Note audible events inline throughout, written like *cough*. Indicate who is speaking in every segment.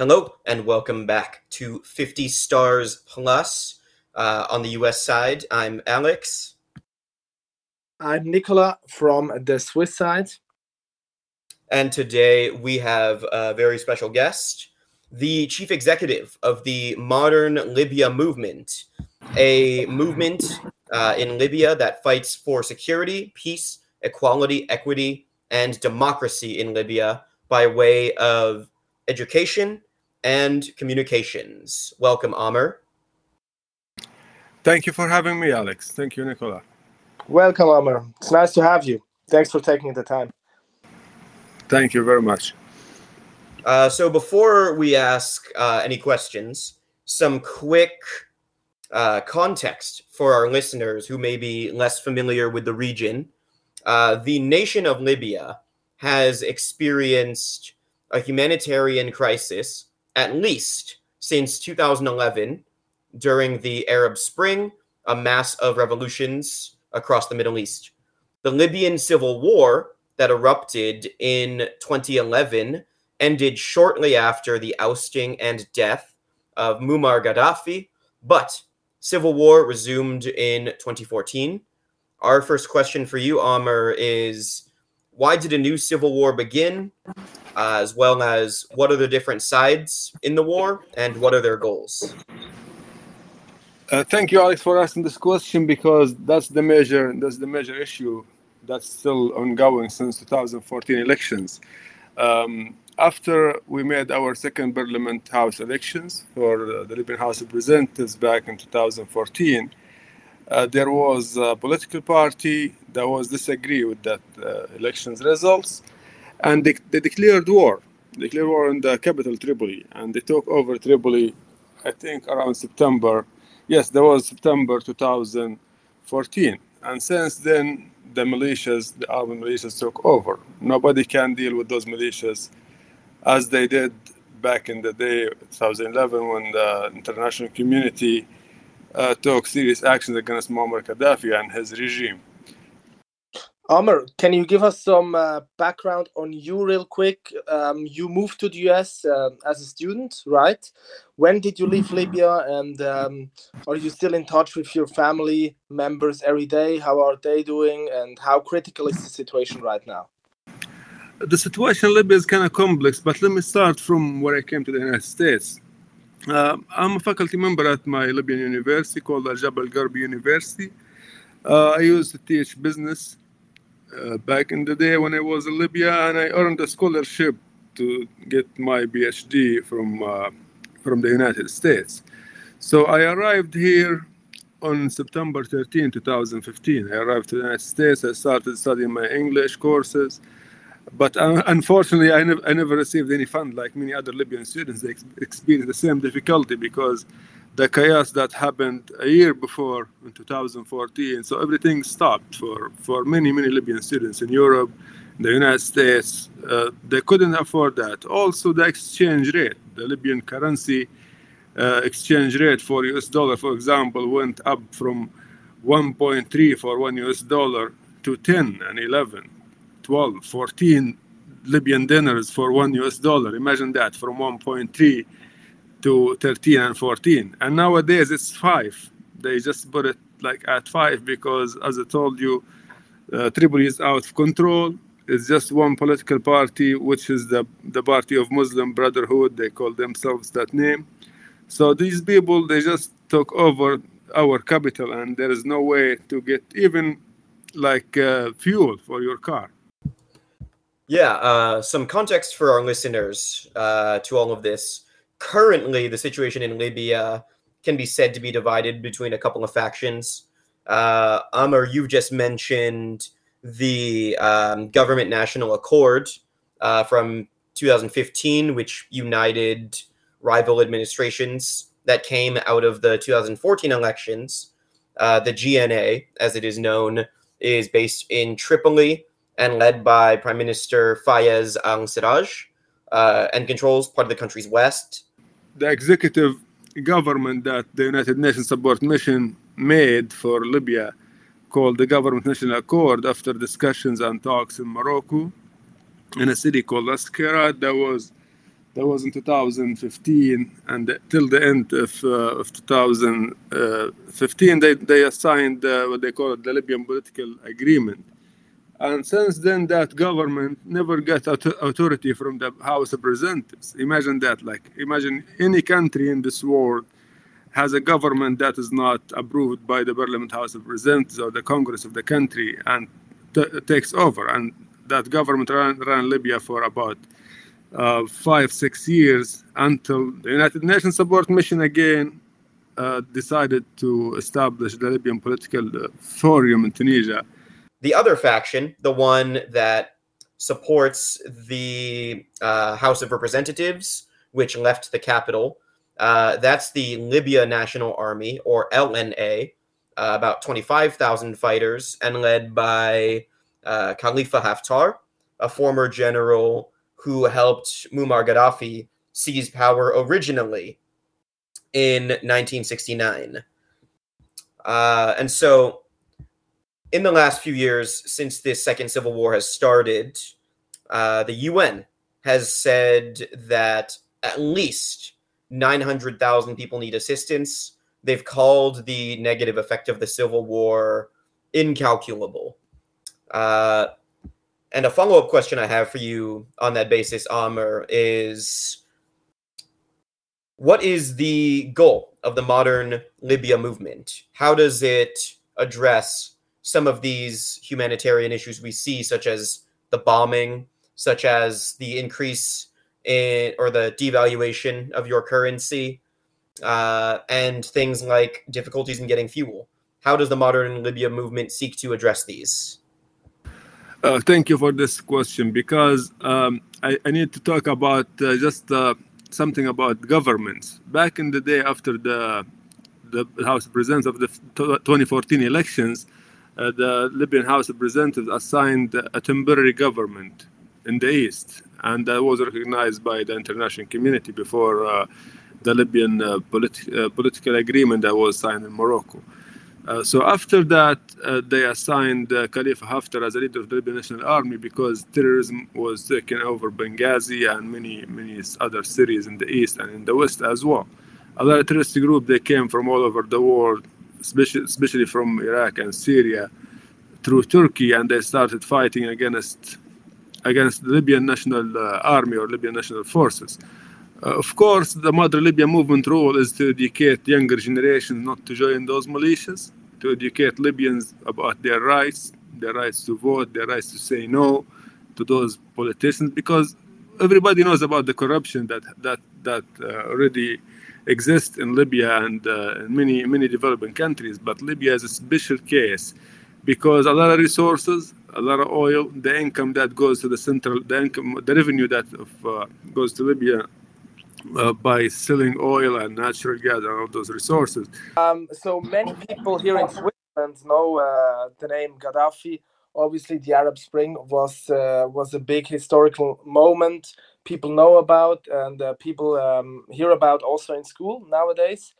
Speaker 1: Hello, and welcome back to 50 Stars Plus. Uh, on the US side, I'm Alex.
Speaker 2: I'm Nicola from the Swiss side.
Speaker 1: And today we have a very special guest, the chief executive of the Modern Libya Movement, a movement uh, in Libya that fights for security, peace, equality, equity, and democracy in Libya by way of education and communications. Welcome, Amr.
Speaker 3: Thank you for having me, Alex. Thank you, Nicola.
Speaker 2: Welcome, Amr. It's nice to have you. Thanks for taking the time.
Speaker 3: Thank you very much.
Speaker 1: Uh, so, before we ask uh, any questions, some quick uh, context for our listeners who may be less familiar with the region. Uh, the nation of Libya has experienced a humanitarian crisis at least since 2011 during the Arab Spring, a mass of revolutions across the Middle East. The Libyan civil war that erupted in 2011 ended shortly after the ousting and death of Muammar Gaddafi, but civil war resumed in 2014. Our first question for you, Amr, is why did a new civil war begin, uh, as well as what are the different sides in the war and what are their goals?
Speaker 3: Uh, thank you, Alex, for asking this question because that's the major that's the major issue that's still ongoing since 2014 elections. Um, after we made our second Parliament House elections for the Libyan House of Representatives back in 2014, uh, there was a political party that was disagree with that uh, elections results, and they, they declared war. They declared war in the capital Tripoli, and they took over Tripoli, I think around September yes, that was September 2014. And since then, the militias, the armed militias took over. Nobody can deal with those militias as they did back in the day, 2011, when the international community uh, took serious actions against Muammar Gaddafi and his regime.
Speaker 2: Amr, can you give us some uh, background on you, real quick? Um, you moved to the US uh, as a student, right? When did you leave Libya? And um, are you still in touch with your family members every day? How are they doing? And how critical is the situation right now?
Speaker 3: The situation in Libya is kind of complex, but let me start from where I came to the United States. Uh, I'm a faculty member at my Libyan university called Al Jabal Garbi University. Uh, I used to teach business uh, back in the day when I was in Libya, and I earned a scholarship to get my PhD from uh, from the United States. So I arrived here on September 13, 2015. I arrived to the United States. I started studying my English courses, but uh, unfortunately, I, I never received any fund like many other Libyan students. They ex- experienced the same difficulty because the chaos that happened a year before in 2014. So everything stopped for, for many, many Libyan students in Europe, the United States. Uh, they couldn't afford that. Also, the exchange rate, the Libyan currency uh, exchange rate for US dollar, for example, went up from 1.3 for one US dollar to 10 and 11, 12, 14 Libyan dinars for one US dollar. Imagine that from 1.3 to 13 and 14 and nowadays it's five. They just put it like at five because as i told you uh, tripoli is out of control. It's just one political party which is the, the party of muslim brotherhood. They call themselves that name. So these people they just took over our capital and there is no way to get even like uh, fuel for your car
Speaker 1: yeah uh, some context for our listeners uh, to all of this currently the situation in Libya can be said to be divided between a couple of factions. Uh, Amr, you've just mentioned the um, Government National Accord uh, from 2015, which united rival administrations that came out of the 2014 elections. Uh, the GNA, as it is known, is based in Tripoli and led by Prime Minister Fayez al Sarraj uh, and controls part of the country's west
Speaker 3: the executive government that the United Nations Support Mission made for Libya called the Government National Accord after discussions and talks in Morocco in a city called Askerat. That was that was in 2015, and till the end of, uh, of 2015, they, they assigned uh, what they call the Libyan political agreement. And since then, that government never got authority from the House of Representatives. Imagine that. Like, imagine any country in this world has a government that is not approved by the Parliament House of Representatives or the Congress of the country and takes over. And that government ran, ran Libya for about uh, five, six years until the United Nations Support Mission again uh, decided to establish the Libyan Political uh, Forum in Tunisia.
Speaker 1: The other faction, the one that supports the uh, House of Representatives, which left the capital, uh, that's the Libya National Army, or LNA, uh, about 25,000 fighters, and led by Khalifa Haftar, a former general who helped Muammar Gaddafi seize power originally in 1969. Uh, and so, in the last few years, since this second civil war has started, uh, the UN has said that at least 900,000 people need assistance. They've called the negative effect of the civil war incalculable. Uh, and a follow up question I have for you on that basis, Amr, is what is the goal of the modern Libya movement? How does it address some of these humanitarian issues we see, such as the bombing, such as the increase in or the devaluation of your currency, uh, and things like difficulties in getting fuel? How does the modern Libya movement seek to address these?
Speaker 3: Uh, thank you for this question because um, I, I, need to talk about uh, just uh, something about governments. Back in the day after the the House Representatives of the 2014 elections, uh, the Libyan House of Representatives assigned a temporary government in the east, and that was recognized by the international community before uh, the Libyan uh, politi- political agreement that was signed in Morocco. Uh, so after that, uh, they assigned uh, Khalifa Haftar as a leader of the Libyan National Army because terrorism was taking over Benghazi and many many other cities in the east and in the west as well. Of terrorist groups they came from all over the world, especially especially from Iraq and Syria, through Turkey, and they started fighting against against the Libyan National uh, Army or Libyan National Forces. Uh, of course, the modern Libya movement role is to educate younger generations not to join those militias to educate Libyans about their rights, their rights to vote, their rights to say no to those politicians, because everybody knows about the corruption that that that uh, already exists in Libya and uh, in many many developing countries. But Libya is a special case because a lot of resources, a lot of oil, the income that goes to the central, the income, the revenue that of, uh, goes to Libya uh, by selling oil and natural gas and all those resources.
Speaker 2: Um, so many people here in Switzerland know uh, the name Gaddafi. Obviously, the Arab Spring was uh, was a big historical moment. People know about and uh, people um, hear about also in school nowadays.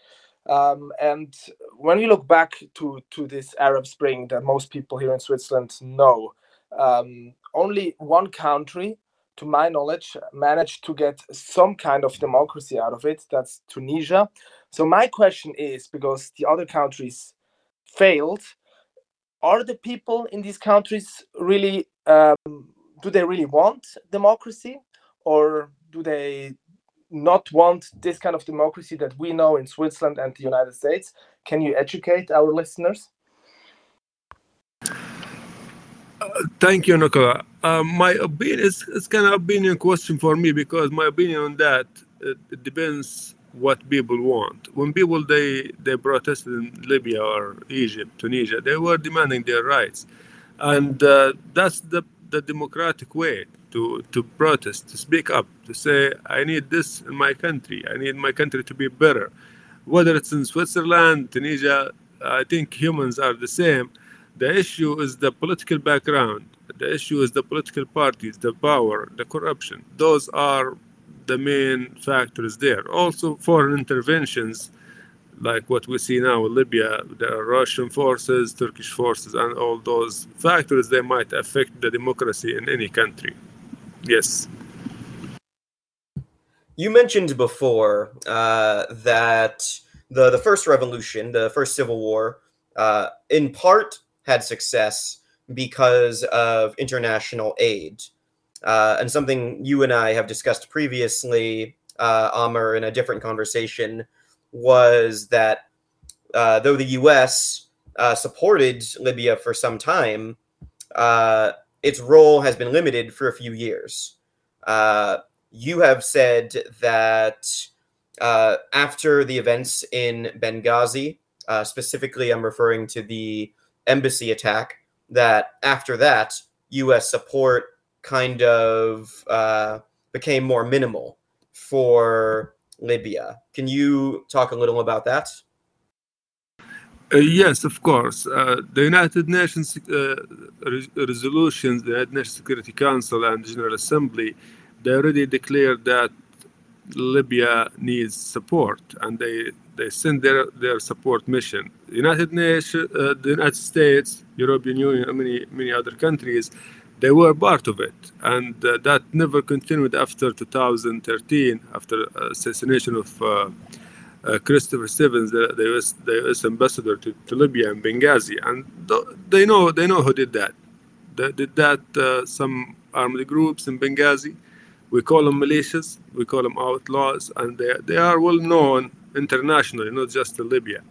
Speaker 2: Um, and when we look back to to this Arab Spring that most people here in Switzerland know, um, only one country to my knowledge, managed to get some kind of democracy out of it. That's Tunisia. So my question is because the other countries failed, are the people in these countries really um, do they really want democracy or do they not want this kind of democracy that we know in Switzerland and the United States? Can you educate our listeners?
Speaker 3: thank you, Nicola. Uh, my opinion is it's kind of opinion question for me because my opinion on that it, it, depends what people want. When people they they protested in Libya or Egypt, Tunisia, they were demanding their rights, and uh, that's the the democratic way to to protest, to speak up, to say I need this in my country. I need my country to be better. Whether it's in Switzerland, Tunisia, I think humans are the same the issue is the political background. The issue is the political parties, the power, the corruption. Those are the main factors there. Also, foreign interventions, like what we see now in Libya, there are Russian forces, Turkish forces, and all those factors they might affect the democracy in any country. Yes.
Speaker 1: You mentioned before uh, that the the first revolution, the first civil war, uh, in part had success because of international aid, uh, and something you and I have discussed previously, uh, Amr, in a different conversation was that uh, though the U.S. Uh, supported Libya for some time, uh, its role has been limited for a few years. Uh, you have said that uh, after the events in Benghazi, uh, specifically, I'm referring to the embassy attack, that after that, U.S. support kind of became more minimal for Libya. Can you talk a little about that?
Speaker 3: Uh, yes, of course. Uh, the United Nations uh, re- resolutions, the United Nations Security Council and General Assembly, they already declared that Libya needs support, and they they send their their support mission. United Nations, uh, the United States, European Union, many many other countries they were part of it, and uh, that never continued after 2013, after assassination of uh, uh, Christopher Stevens, the, the, US, the US ambassador to, to Libya and Benghazi, and th- they know they know who did that. They did that uh, some armed groups in Benghazi. We call them militias, we call them outlaws, and they they are well known internationally, not just in Libya.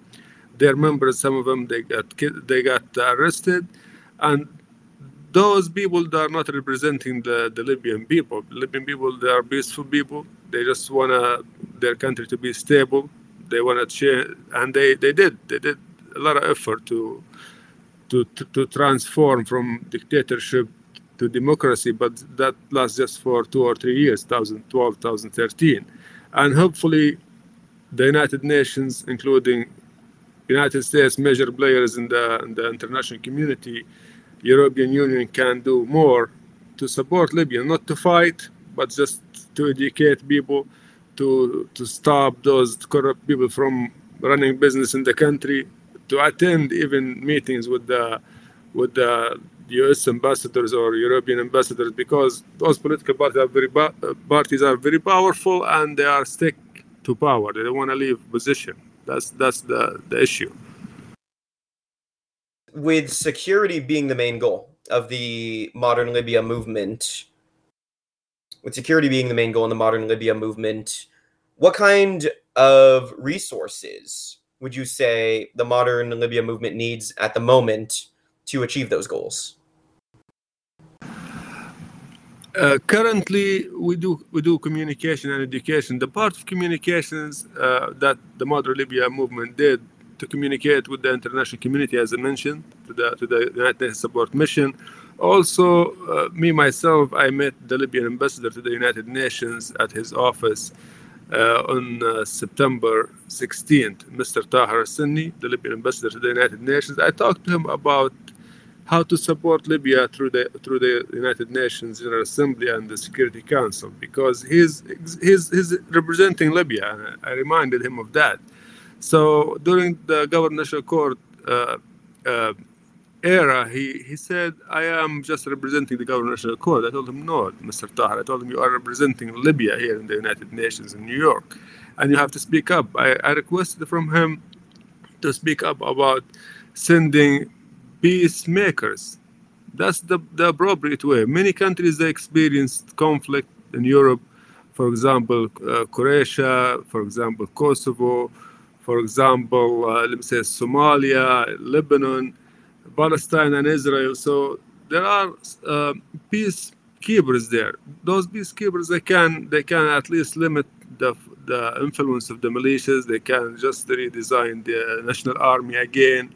Speaker 3: Their members, some of them, they got they got arrested, and those people they are not representing the, the Libyan people. The Libyan people they are peaceful people. They just want their country to be stable. They want to change, and they, they did. They did a lot of effort to, to to to transform from dictatorship to democracy, but that lasts just for two or three years, 2012, 2013, and hopefully, the United Nations, including United States, major players in the in the international community European Union can do more to support Libya, not to fight, but just to educate people, to to stop those corrupt people from running business in the country, to attend even meetings with the with the U.S. ambassadors or European ambassadors, because those political parties are very parties are very powerful and they are stick to power. They don't want to leave position. That's that's the the issue
Speaker 1: with security being the main goal of the modern Libya movement, with security being the main goal in the modern Libya movement, what kind of resources would you say the modern Libya movement needs at the moment to achieve those goals?
Speaker 3: Uh, currently, we do we do communication and education. The part of communications uh, that the modern Libya movement did to communicate with the international community, as I mentioned, to the to the United Nations support mission. Also, uh, me myself, I met the Libyan ambassador to the United Nations at his office uh, on uh, September 16th, Mr. Tahar Sinni, the Libyan ambassador to the United Nations. I talked to him about how to support Libya through the through the United Nations General Assembly and the Security Council because he's he's, he's representing Libya. I reminded him of that. So during the governorship court uh, uh, era, he, he said, I am just representing the governorship court. I told him, no, Mr. Tahar. I told him, you are representing Libya here in the United Nations in New York, and you have to speak up. I, I requested from him to speak up about sending peacemakers. That's the, the appropriate way. Many countries they experienced conflict in Europe, for example, uh, Croatia, for example, Kosovo, for example, uh, let me say Somalia, Lebanon, Palestine, and Israel. So there are uh, peacekeepers there. Those peacekeepers they can they can at least limit the the influence of the militias. They can just redesign the national army again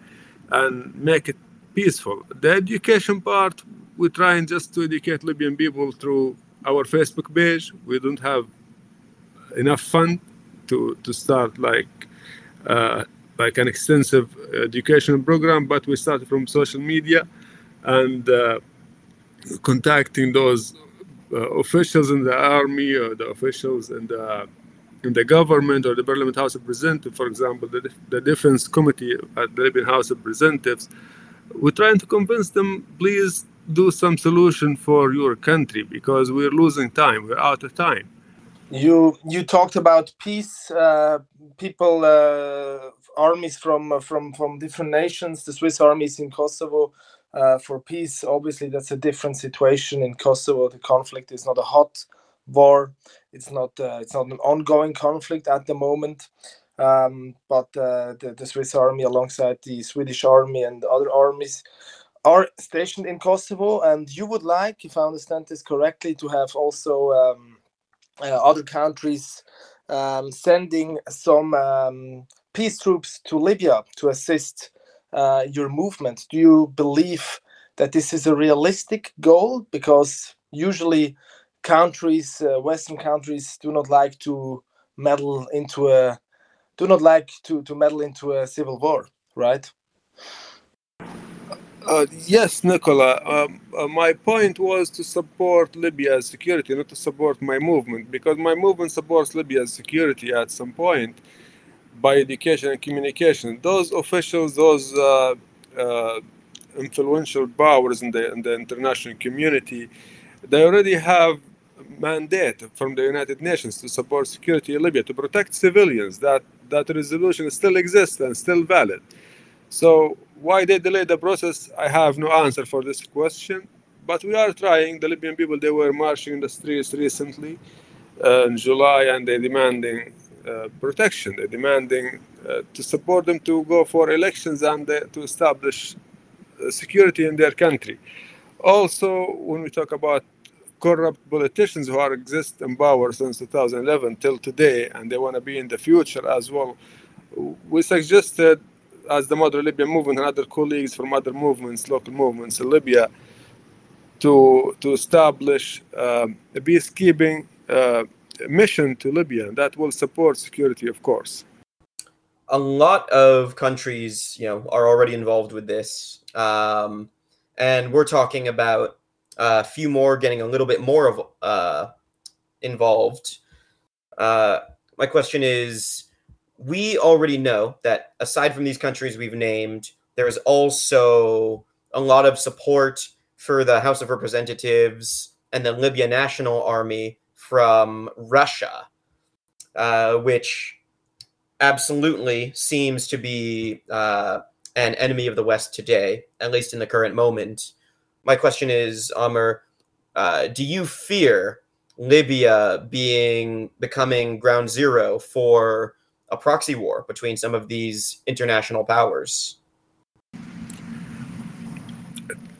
Speaker 3: and make it peaceful. The education part, we're trying just to educate Libyan people through our Facebook page. We don't have enough fund to to start like like an extensive education program, but we started from social media and uh, contacting those uh, officials in the army or the officials in the in the government or the Parliament House of Representatives, for example, the, the Defense Committee at the Libyan House of Representatives, we're trying to convince them, please do some solution for your country because we're losing time. We're out of time.
Speaker 2: You you talked about peace. Uh, people, uh, armies from uh, from from different nations. The Swiss army is in Kosovo uh, for peace. Obviously, that's a different situation in Kosovo. The conflict is not a hot war. It's not uh, it's not an ongoing conflict at the moment. Um, but uh, the, the Swiss army, alongside the Swedish army and other armies, are stationed in Kosovo. And you would like, if I understand this correctly, to have also um, other countries um, sending some um, peace troops to Libya to assist uh, your movement. Do you believe that this is a realistic goal? Because usually countries, uh, Western countries, do not like to meddle into a do not like to to meddle into a civil war, right?
Speaker 3: Uh, yes, Nicola. Um, uh, my point was to support Libya's security, not to support my movement, because my movement supports Libya's security at some point by education and communication. Those officials, those uh, uh influential powers in the, in the international community, they already have mandate from the United Nations to support security in Libya, to protect civilians. That that resolution still exists and still valid. So why they delayed the process, I have no answer for this question. But we are trying. The Libyan people they were marching in the streets recently uh, in July, and they're demanding uh, protection. They're demanding uh, to support them to go for elections and uh, to establish uh, security in their country. Also, when we talk about corrupt politicians who are exist in power since 2011 till today, and they want to be in the future as well, we suggested as the Modern Libya movement and other colleagues from other movements, local movements in Libya, to to establish uh, a peacekeeping uh, mission to Libya that will support security, of course.
Speaker 1: A lot of countries, you know, are already involved with this, um, and we're talking about a few more getting a little bit more of uh, involved. Uh, my question is we already know that aside from these countries we've named, there is also a lot of support for the House of Representatives and the Libya National Army from Russia, uh, which absolutely seems to be uh, an enemy of the West today, at least in the current moment. My question is, Amr, uh, do you fear Libya being becoming ground zero for a proxy war between some of these international powers.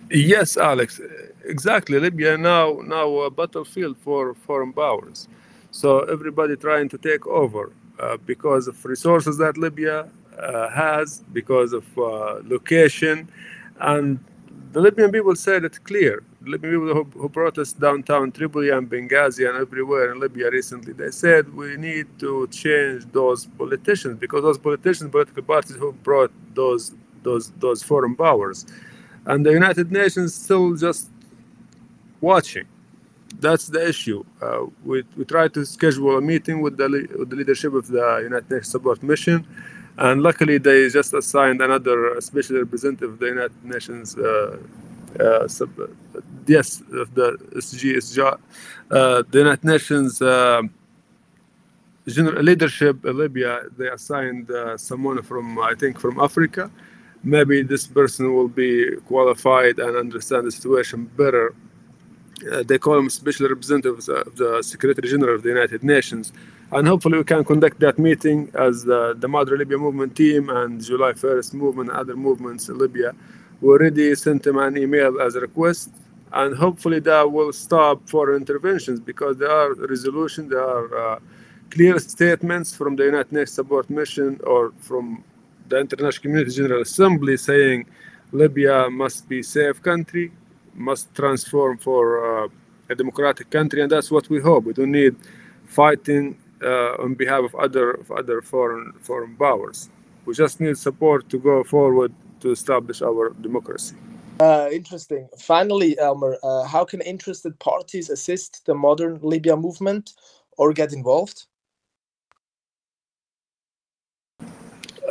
Speaker 3: Yes, Alex, exactly. Libya now now a battlefield for foreign powers. So everybody trying to take over uh, because of resources that Libya uh, has, because of uh, location, and the Libyan people said it clear. People who, who protest downtown Tripoli and Benghazi and everywhere in Libya recently, they said we need to change those politicians because those politicians, political parties who brought those those those foreign powers, and the United Nations still just watching. That's the issue. Uh, we we try to schedule a meeting with the with the leadership of the United Nations Support Mission and luckily, they just assigned another special representative of the United Nations. Uh, uh, sub, yes, the SG, uh, the United Nations uh, general leadership in Libya. They assigned uh, someone from, I think, from Africa. Maybe this person will be qualified and understand the situation better. Uh, they call him special representative of the Secretary General of the United Nations and hopefully we can conduct that meeting as the, Modern Libya movement team and July 1st movement and other movements in Libya. We already sent them an email as a request, and hopefully that will stop foreign interventions because there are resolutions, there are uh, clear *laughs* statements from the United Nations Support Mission or from the International Community General Assembly saying Libya must be safe country, must transform for uh, a democratic country, and that's what we hope. We don't need fighting uh, on behalf of other of other foreign foreign powers. We just need support to go forward to establish our democracy.
Speaker 2: Uh, interesting. Finally, Amr, uh, how can interested parties assist the modern Libya movement or get involved?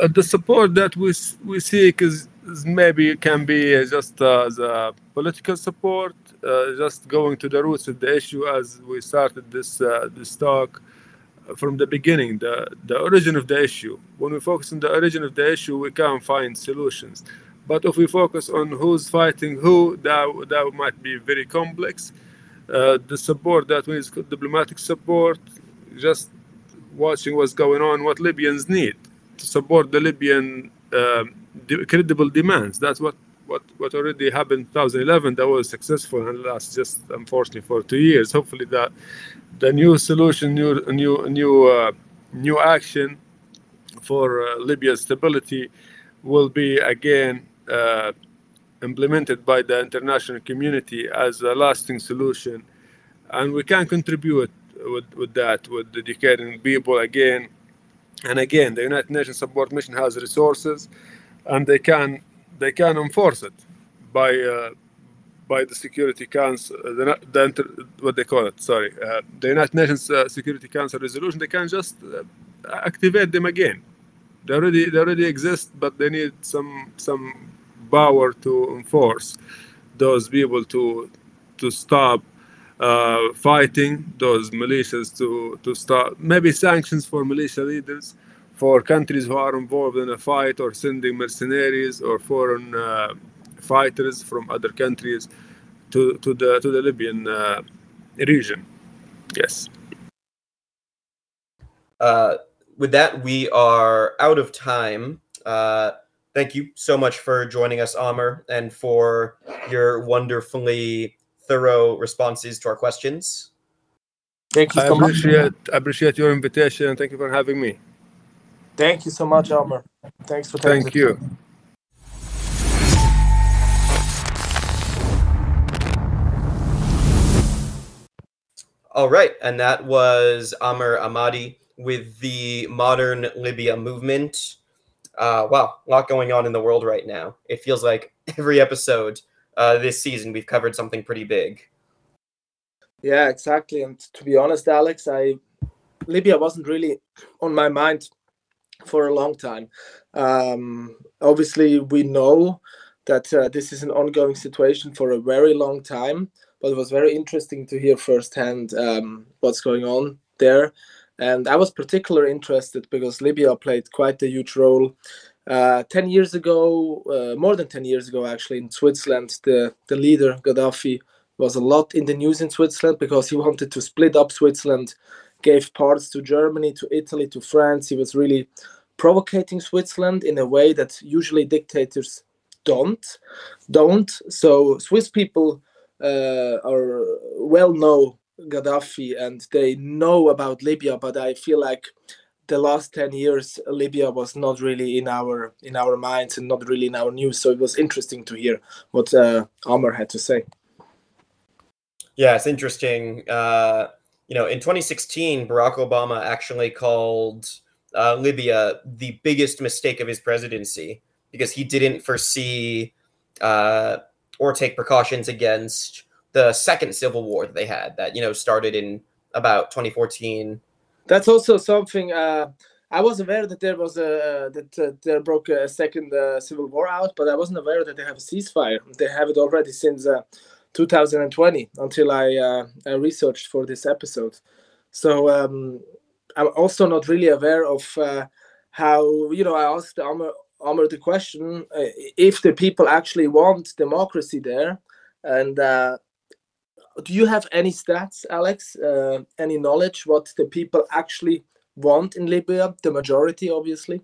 Speaker 3: uh, the support that we we seek is, is maybe can be just uh, the political support, uh, just going to the roots of the issue as we started this uh, this talk from the beginning, the the origin of the issue. When we focus on the origin of the issue, we can find solutions. But if we focus on who's fighting who, that that might be very complex. Uh, the support that we need diplomatic support, just watching what's going on, what Libyans need to support the Libyan uh, de- credible demands. That's what, what, what already happened in 2011 that was successful and lasts just unfortunately for two years. Hopefully that the new solution, new new new uh, new action for uh, Libya's stability will be again uh, implemented by the international community as a lasting solution, and we can contribute with, with that, with educating people again and again. The United Nations Support Mission has resources, and they can they can enforce it by uh, by the Security Council, uh, the, the what they call it. Sorry, uh, the United Nations uh, Security Council resolution. They can just uh, activate them again. They already they already exist, but they need some some power to enforce those people to to stop uh, fighting those militias to to start maybe sanctions for militia leaders for countries who are involved in a fight or sending mercenaries or foreign uh, fighters from other countries to, to the to the Libyan uh, region. Yes.
Speaker 1: With that, we are out of time. Uh, thank you so much for joining us, Amr, and for your wonderfully thorough responses to our questions.
Speaker 2: Thank you
Speaker 3: I
Speaker 2: so much.
Speaker 3: appreciate I appreciate your invitation and thank you for having me.
Speaker 2: Thank you so much, Amr. Thanks for taking
Speaker 3: Thank
Speaker 2: the
Speaker 3: you.
Speaker 1: All right, and that was Amr Ahmadi with the Modern Libya Movement. Uh, wow, a lot going on in the world right now. It feels like *laughs* every episode uh, this season we've covered something pretty big.
Speaker 2: Yeah, exactly. And to be honest, Alex, I Libya wasn't really on my mind for a long time. Um, obviously, we know that uh, this is an ongoing situation for a very long time, but it was very interesting to hear firsthand um, what's going on there. And I was particularly interested because Libya played quite a huge role. Uh, 10 years ago, uh, more than 10 years ago, actually, in Switzerland, the, the leader, Gaddafi, was a lot in the news in Switzerland because he wanted to split up Switzerland, gave parts to Germany, to Italy, to France. He was really provocating Switzerland in a way that usually dictators don't. Don't. So Swiss people uh, are well know Gaddafi and they know about Libya, but I feel like the last 10 years Libya was not really in our in our minds and not really in our news. So it was interesting to hear what uh, Amr had to say.
Speaker 1: Yeah, it's interesting. Uh, you know, in 2016, Barack Obama actually called uh, Libya the biggest mistake of his presidency because he didn't foresee uh, or take precautions against the second civil war that they had that you know started in about 2014.
Speaker 2: That's also something. Uh, I was aware that there was a that uh, there broke a second uh, civil war out, but I wasn't aware that they have a ceasefire. They have it already since uh, 2020 until I, uh, I researched for this episode. So um, I'm also not really aware of uh, how you know I asked Amr, Amr the question uh, if the people actually want democracy there, and uh, do you have any stats, Alex? Uh, any knowledge what the people actually want in Libya? The majority, obviously.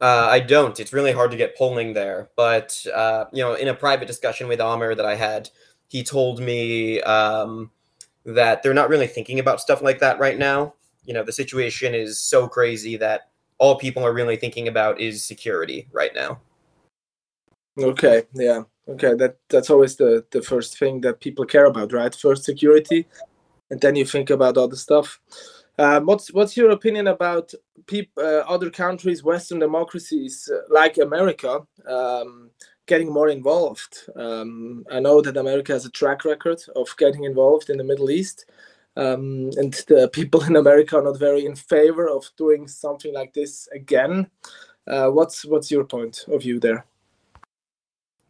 Speaker 1: Uh, I don't. It's really hard to get polling there. But uh, you know, in a private discussion with Amr that I had, he told me um, that they're not really thinking about stuff like that right now. You know, the situation is so crazy that all people are really thinking about is security right now.
Speaker 2: Okay. Yeah. Okay. That that's always the the first thing that people care about, right? First security, and then you think about other stuff. Um, what's what's your opinion about peop, uh, other countries, Western democracies uh, like America, um, getting more involved? Um, I know that America has a track record of getting involved in the Middle East. um, and the people in America are not very in favor of doing something like this again. Uh, what's what's your point of view there?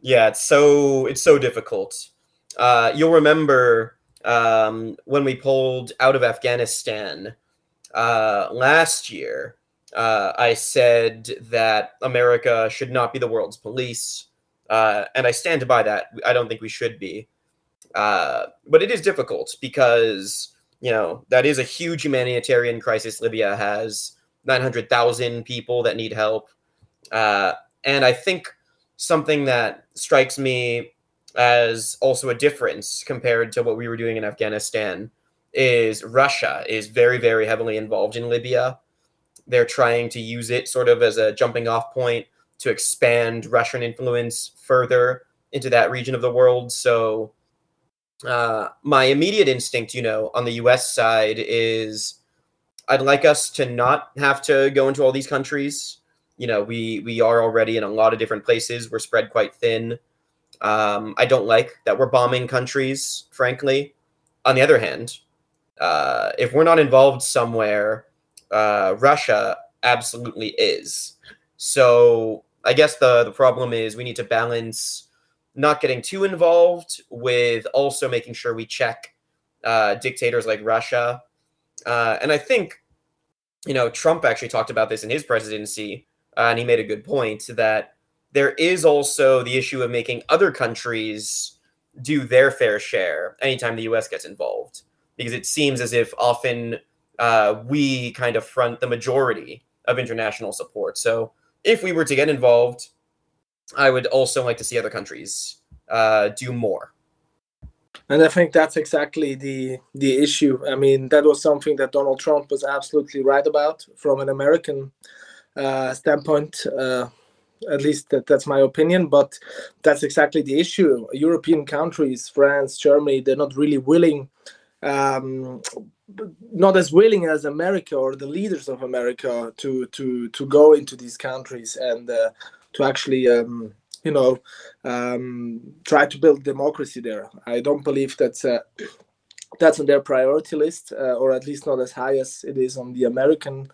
Speaker 1: Yeah, it's so it's so difficult. Uh, you'll remember um, when we pulled out of Afghanistan uh, last year. Uh, I said that America should not be the world's police, uh, and I stand by that. I don't think we should be. Uh, but it is difficult because you know that is a huge humanitarian crisis. Libya has nine hundred thousand people that need help, uh, and I think something that strikes me as also a difference compared to what we were doing in Afghanistan is Russia is very very heavily involved in Libya. They're trying to use it sort of as a jumping off point to expand Russian influence further into that region of the world. So uh, my immediate instinct, you know, on the U.S. side is I'd like us to not have to go into all these countries. You know, we we are already in a lot of different places. We're spread quite thin. Um, I don't like that we're bombing countries. Frankly, on the other hand, uh, if we're not involved somewhere, uh, Russia absolutely is. So I guess the the problem is we need to balance not getting too involved with also making sure we check uh, dictators like Russia. Uh, and I think, you know, Trump actually talked about this in his presidency, uh, and he made a good point that there is also the issue of making other countries do their fair share anytime the U.S. gets involved, because it seems as if often uh, we kind of front the majority of international support. So if we were to get involved, I would also like to see other countries uh, do more.
Speaker 2: And I think that's exactly the the issue. I mean, that was something that Donald Trump was absolutely right about from an American uh, standpoint. Uh, at least that, that's my opinion. But that's exactly the issue. European countries, France, Germany, they're not really willing. Um, not as willing as America or the leaders of America to to to go into these countries and uh, to actually um, you know um, try to build democracy there. I don't believe that's uh, that's on their priority list, uh, or at least not as high as it is on the American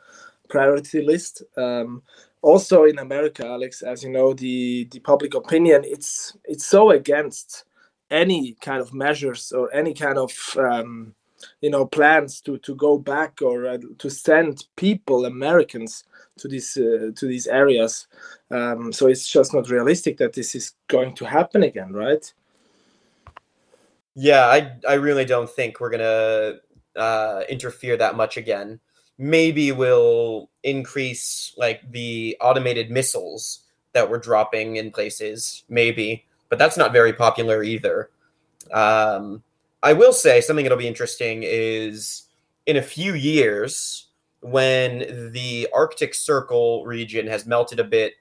Speaker 2: priority list. Um, also in America, Alex, as you know, the the public opinion it's it's so against any kind of measures or any kind of um, you know plans to to go back or uh, to send people americans to these uh, to these areas. Um, so it's just not realistic that this is going to happen again right?
Speaker 1: Yeah i i really don't think we're gonna uh, interfere that much again maybe we'll increase like the automated missiles that we're dropping in places maybe but that's not very popular either um, I will say something that'll be interesting is in a few years when the Arctic Circle region has melted a bit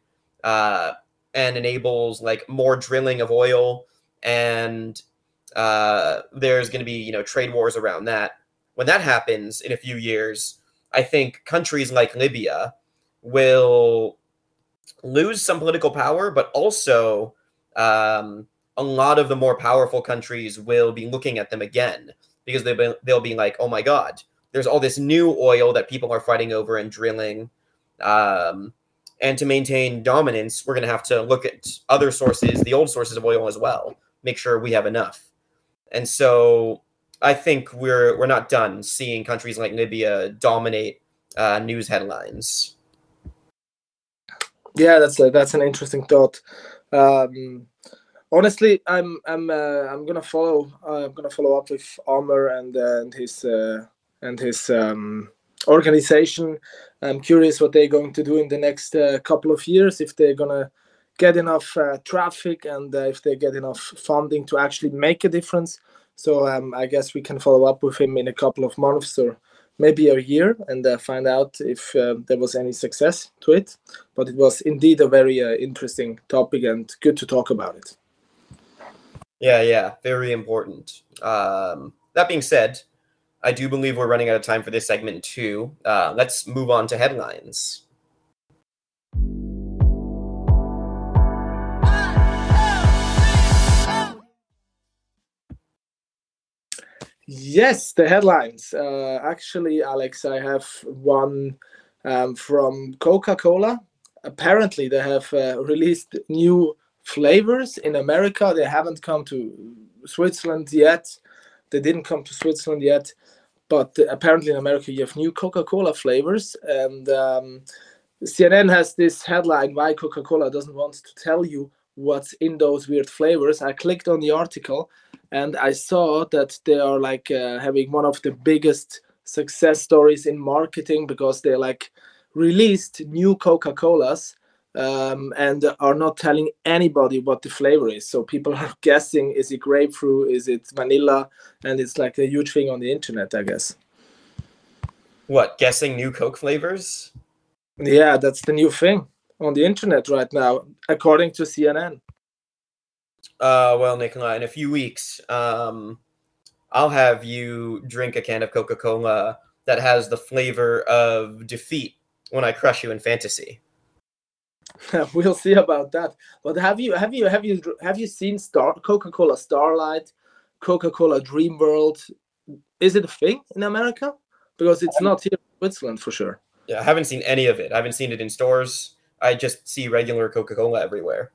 Speaker 1: uh, and enables like more drilling of oil and uh, there's going to be you know trade wars around that. When that happens in a few years, I think countries like Libya will lose some political power, but also um, a lot of the more powerful countries will be looking at them again because they'll be, they'll be like, oh my god, there's all this new oil that people are fighting over and drilling. Um, and to maintain dominance, we're going to have to look at other sources, the old sources of oil as well, make sure we have enough. And so I think we're we're not done seeing countries like Libya dominate uh, news headlines.
Speaker 2: Yeah, that's a, that's an interesting thought. Um, honestly, I'm I'm uh, I'm gonna follow. Uh, I'm gonna follow up with Amr and uh, and his uh, and his um, organization. I'm curious what they're going to do in the next uh, couple of years. If they're gonna get enough traffic and if they get enough funding to actually make a difference. So um, I guess we can follow up with him in a couple of months or maybe a year and uh, find out if uh, there was any success to it. But it was indeed a very uh, interesting topic and good to talk about it.
Speaker 1: Yeah, yeah, very important. Um, that being said, I do believe we're running out of time for this segment too. Uh, let's move on to headlines.
Speaker 2: Yes, the headlines. Uh, actually, Alex, I have one um, from Coca Cola. Apparently, they have uh, released new flavors in America. They haven't come to Switzerland yet. They didn't come to Switzerland yet. But apparently, in America, you have new Coca Cola flavors. And um, CNN has this headline why Coca Cola doesn't want to tell you what's in those weird flavors. I clicked on the article and I saw that they are like uh, having one of the biggest success stories in marketing because they like released new Coca Colas um, and are not telling anybody what the flavor is. So people *laughs* are guessing is it grapefruit, is it vanilla, and it's like a huge thing on the internet, I guess.
Speaker 1: What guessing new Coke flavors?
Speaker 2: Yeah, that's the new thing on the internet right now, according to CNN.
Speaker 1: Uh, well, Nicola, in a few weeks, um, I'll have you drink a can of Coca Cola that has the flavor of defeat when I crush you in fantasy. *laughs*
Speaker 2: we'll see about that. But have you have you have you have you seen Star Coca Cola Starlight, Coca Cola Dream World? Is it a thing in America? Because it's not here in Switzerland for sure.
Speaker 1: Yeah, I haven't seen any of it. I haven't seen it in stores. I just see regular Coca Cola everywhere.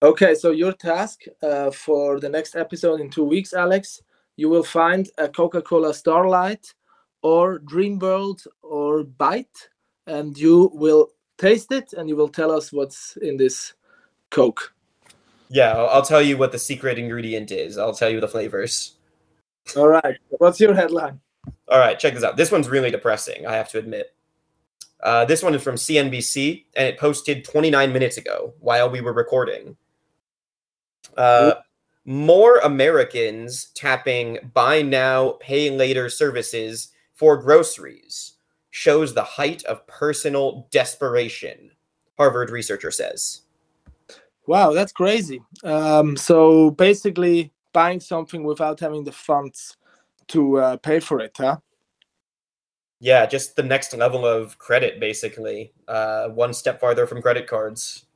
Speaker 2: Okay, so your task uh, for the next episode in two weeks, Alex, you will find a Coca Cola Starlight or Dream World or Byte, and you will taste it and you will tell us what's in this Coke.
Speaker 1: Yeah, I'll, I'll tell you what the secret ingredient is. I'll tell you the flavors.
Speaker 2: All right, what's your headline?
Speaker 1: All right, check this out. This one's really depressing, I have to admit. Uh, this one is from CNBC, and it posted 29 minutes ago while we were recording. Uh, more Americans tapping buy now, pay later services for groceries shows the height of personal desperation, Harvard researcher says.
Speaker 2: Wow, that's crazy. Um, so basically, buying something without having the funds to uh, pay for it, huh?
Speaker 1: Yeah, just the next level of credit, basically. Uh, one step farther from credit cards.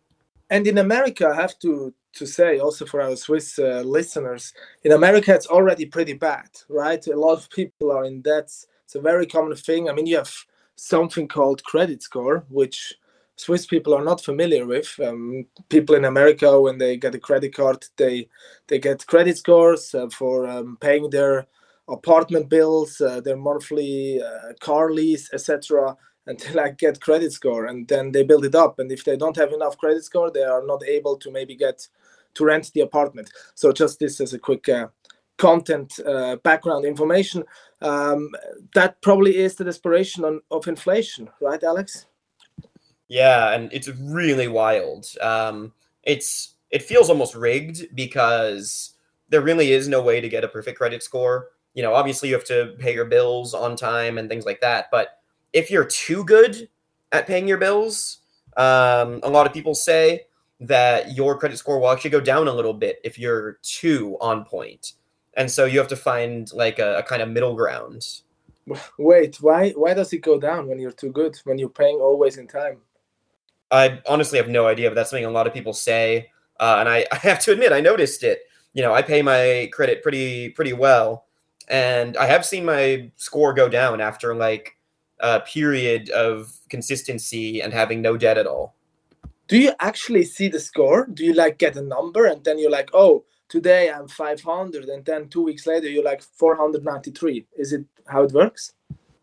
Speaker 2: And in America, I have to to say also for our Swiss uh, listeners, in America it's already pretty bad, right? A lot of people are in debt. It's a very common thing. I mean, you have something called credit score, which Swiss people are not familiar with. Um, people in America, when they get a credit card, they they get credit scores uh, for um, paying their apartment bills, uh, their monthly uh, car lease, etc. And I get credit score, and then they build it up. And if they don't have enough credit score, they are not able to maybe get to rent the apartment. So just this as a quick uh, content uh, background information. Um, that probably is the desperation on, of inflation, right, Alex?
Speaker 1: Yeah, and it's really wild. Um, it's it feels almost rigged because there really is no way to get a perfect credit score. You know, obviously you have to pay your bills on time and things like that. But if you're too good at paying your bills, um, a lot of people say that your credit score will actually go down a little bit if you're too on point. And so you have to find like a, a kind of middle ground. *laughs*
Speaker 2: Wait, why why does it go down when you're too good when you're paying always in time?
Speaker 1: I honestly have no idea, but that's something a lot of people say, uh, and I, *laughs* I have to admit I noticed it. You know, I pay my credit pretty pretty well, and I have seen my score go down after like a period of consistency and having no debt at all.
Speaker 2: Do you actually see the score? Do you like get a number and then you're like oh today i'm 500 and then two weeks later you're like 493 is it how it works?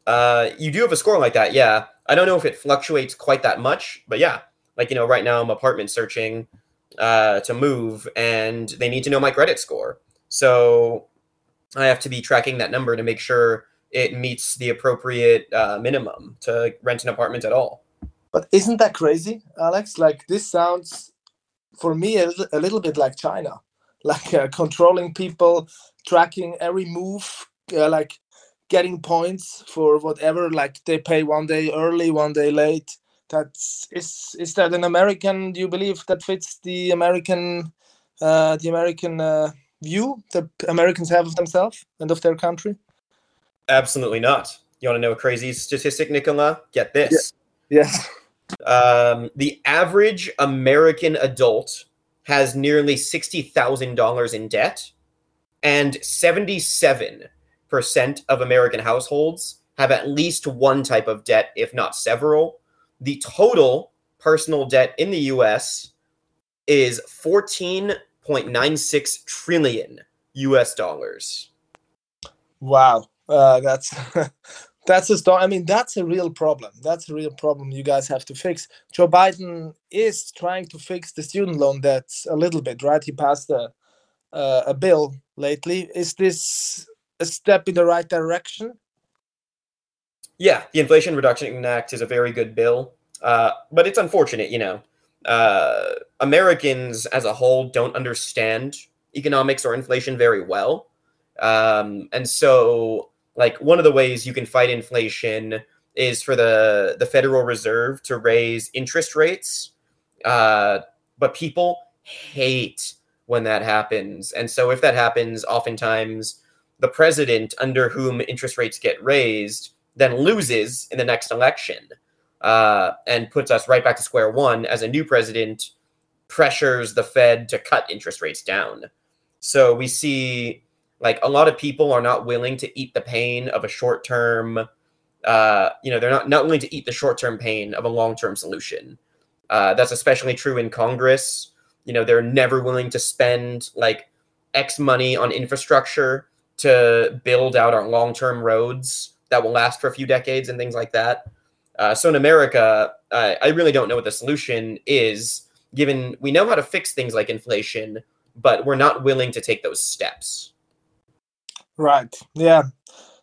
Speaker 1: Uh you do have a score like that yeah. I don't know if it fluctuates quite that much but yeah. Like you know right now i'm apartment searching uh to move and they need to know my credit score. So i have to be tracking that number to make sure it meets the appropriate uh, minimum to rent an apartment at all
Speaker 2: but isn't that crazy, Alex? Like this sounds, for me, a, a little bit like China, *laughs* like uh, controlling people, tracking every move, uh, like getting points for whatever. Like they pay one day early, one day late. That's is is that an American? Do you believe that fits the American, uh, the American uh, view that Americans have of themselves and of their country?
Speaker 1: Absolutely not. You want to know a crazy statistic, Nicola? Get this.
Speaker 2: Yes.
Speaker 1: Um, the average American adult has nearly $60,000 in debt, and 77 percent of American households have at least one type of debt, if not several. The total personal debt in the US is 14.96 trillion US dollars.
Speaker 2: Wow, uh, that's *laughs* that's a story. I mean, that's a real problem. That's a real problem you guys have to fix. Joe Biden is trying to fix the student loan debt a little bit, right? He passed a uh, a bill lately. Is this a step in the right direction?
Speaker 1: Yeah, the Inflation Reduction Act is a very good bill, uh, but it's unfortunate, you know. Uh, Americans as a whole don't understand economics or inflation very well. Um, and so, like, one of the ways you can fight inflation is for the, the Federal Reserve to raise interest rates. Uh, but people hate when that happens. And so, if that happens, oftentimes the president under whom interest rates get raised then loses in the next election uh, and puts us right back to square one as a new president pressures the Fed to cut interest rates down. So we see like a lot of people are not willing to eat the pain of a short term. Uh, you know, they're not not willing to eat the short term pain of a long term solution. Uh, that's especially true in Congress. You know, they're never willing to spend like X money on infrastructure to build out our long term roads that will last for a few decades and things like that. Uh, so in America, uh, I really don't know what the solution is, given we know how to fix things like inflation, but we're not willing to take those steps.
Speaker 2: Right. Yeah.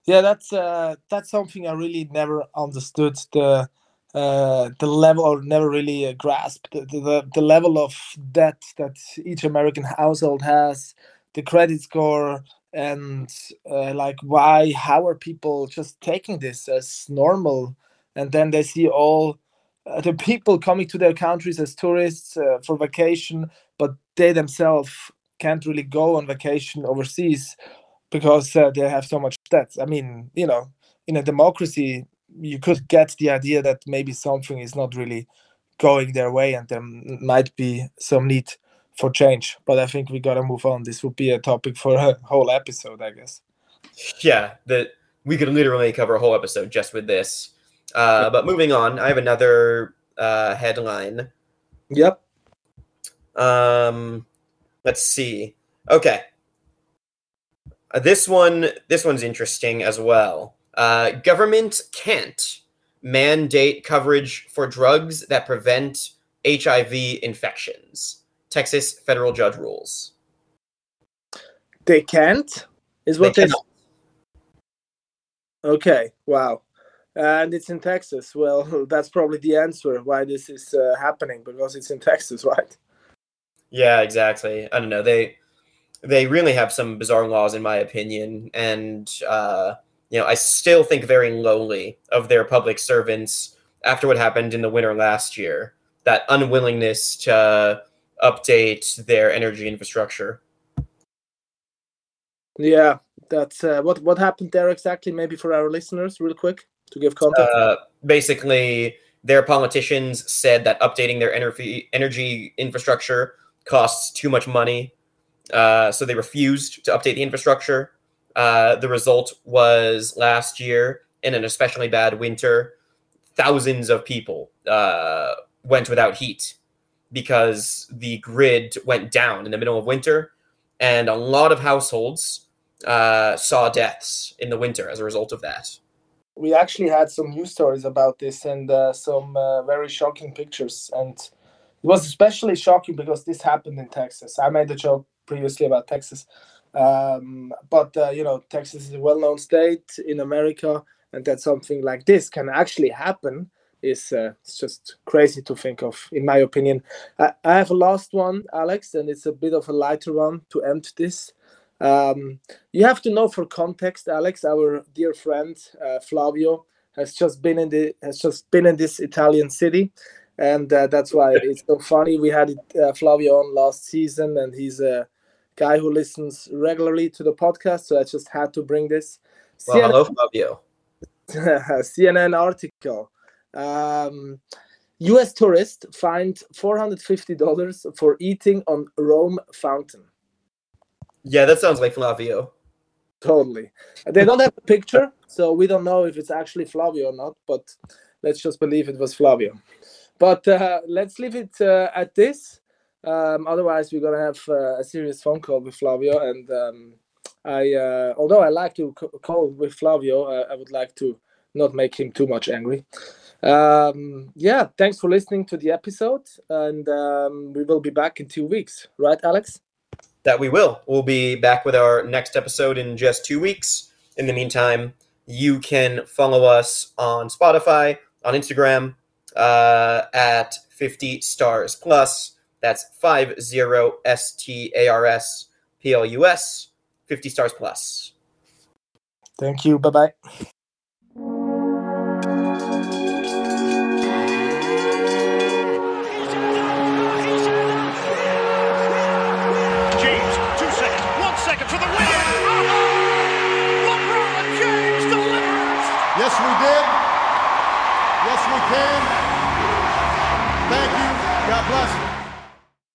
Speaker 2: Yeah. That's uh, that's something I really never understood the uh, the level or never really uh, grasped the, the the level of debt that each American household has, the credit score, and uh, like why how are people just taking this as normal and then they see all uh, the people coming to their countries as tourists uh, for vacation but they themselves can't really go on vacation overseas because uh, they have so much debt i mean you know in a democracy you could get the idea that maybe something is not really going their way and there might be some need for change. But I think we gotta move on. This would be a topic for a *laughs* whole episode, I guess.
Speaker 1: Yeah, that we could literally cover a whole episode just with this. Uh, but moving on, I have another uh, headline.
Speaker 2: Yep.
Speaker 1: Um, let's see. Okay. Uh, this one, this one's interesting as well. Uh, government can't mandate coverage for drugs that prevent HIV infections. Texas federal judge rules.
Speaker 2: They can't, is what they. they okay. Wow. And it's in Texas. Well, *laughs* that's probably the answer why this is uh, happening because it's in Texas, *laughs* right?
Speaker 1: Yeah, exactly. I don't know. They they really have some bizarre laws, in my opinion, and uh, you know, I still think very lowly of their public servants after what happened in the winter last year. That unwillingness to update their energy infrastructure.
Speaker 2: Yeah, that's uh, what what happened there exactly. Maybe for our listeners, real quick, to give context.
Speaker 1: Uh, basically, their politicians said that updating their energy energy infrastructure costs too much money, uh, so they refused to update the infrastructure. Uh, the result was last year, in an especially bad winter, thousands of people uh, went without heat because the grid went down in the middle of winter, and a lot of households uh, saw deaths in the winter as a result of that.
Speaker 2: We actually had some news stories about this and uh, some very shocking pictures. And it was especially shocking because this happened in Texas. I made a joke previously about Texas. Um, but, uh, you know, Texas is a well known state in America, and that something like this can actually happen is uh, it's just crazy to think of, in my opinion. I, I, have a last one, Alex, and it's a bit of a lighter one to end this. Um, you have to know for context, Alex, our dear friend uh, Flavio has just been in the has just been in this Italian city, and uh, that's why it's so funny. We had uh, Flavio on last season, and he's a guy who listens regularly to the podcast. So I just had to bring this.
Speaker 1: Well, CNN, hello, Flavio. *laughs*
Speaker 2: CNN article um, U.S. tourist fined four hundred fifty dollars for eating on Rome fountain.
Speaker 1: Yeah, that sounds like Flavio.
Speaker 2: totally. They don't have a picture, so we don't know if it's actually Flavio or not. But let's just believe it was Flavio. But uh, let's leave it uh, at this. Um, otherwise, we're gonna have uh, a serious phone call with Flavio. And um, I, uh, although I like to c- call with Flavio, uh, I would like to not make him too much angry. Um, yeah, thanks for listening to the episode, and um, we will be back in two weeks, right, Alex?
Speaker 1: That we will. We'll be back with our next episode in just two weeks. In the meantime, you can follow us on Spotify, on Instagram, uh, at 50 stars plus. That's 50 S T A R S P L U S, 50 stars plus.
Speaker 2: Thank you. Bye bye.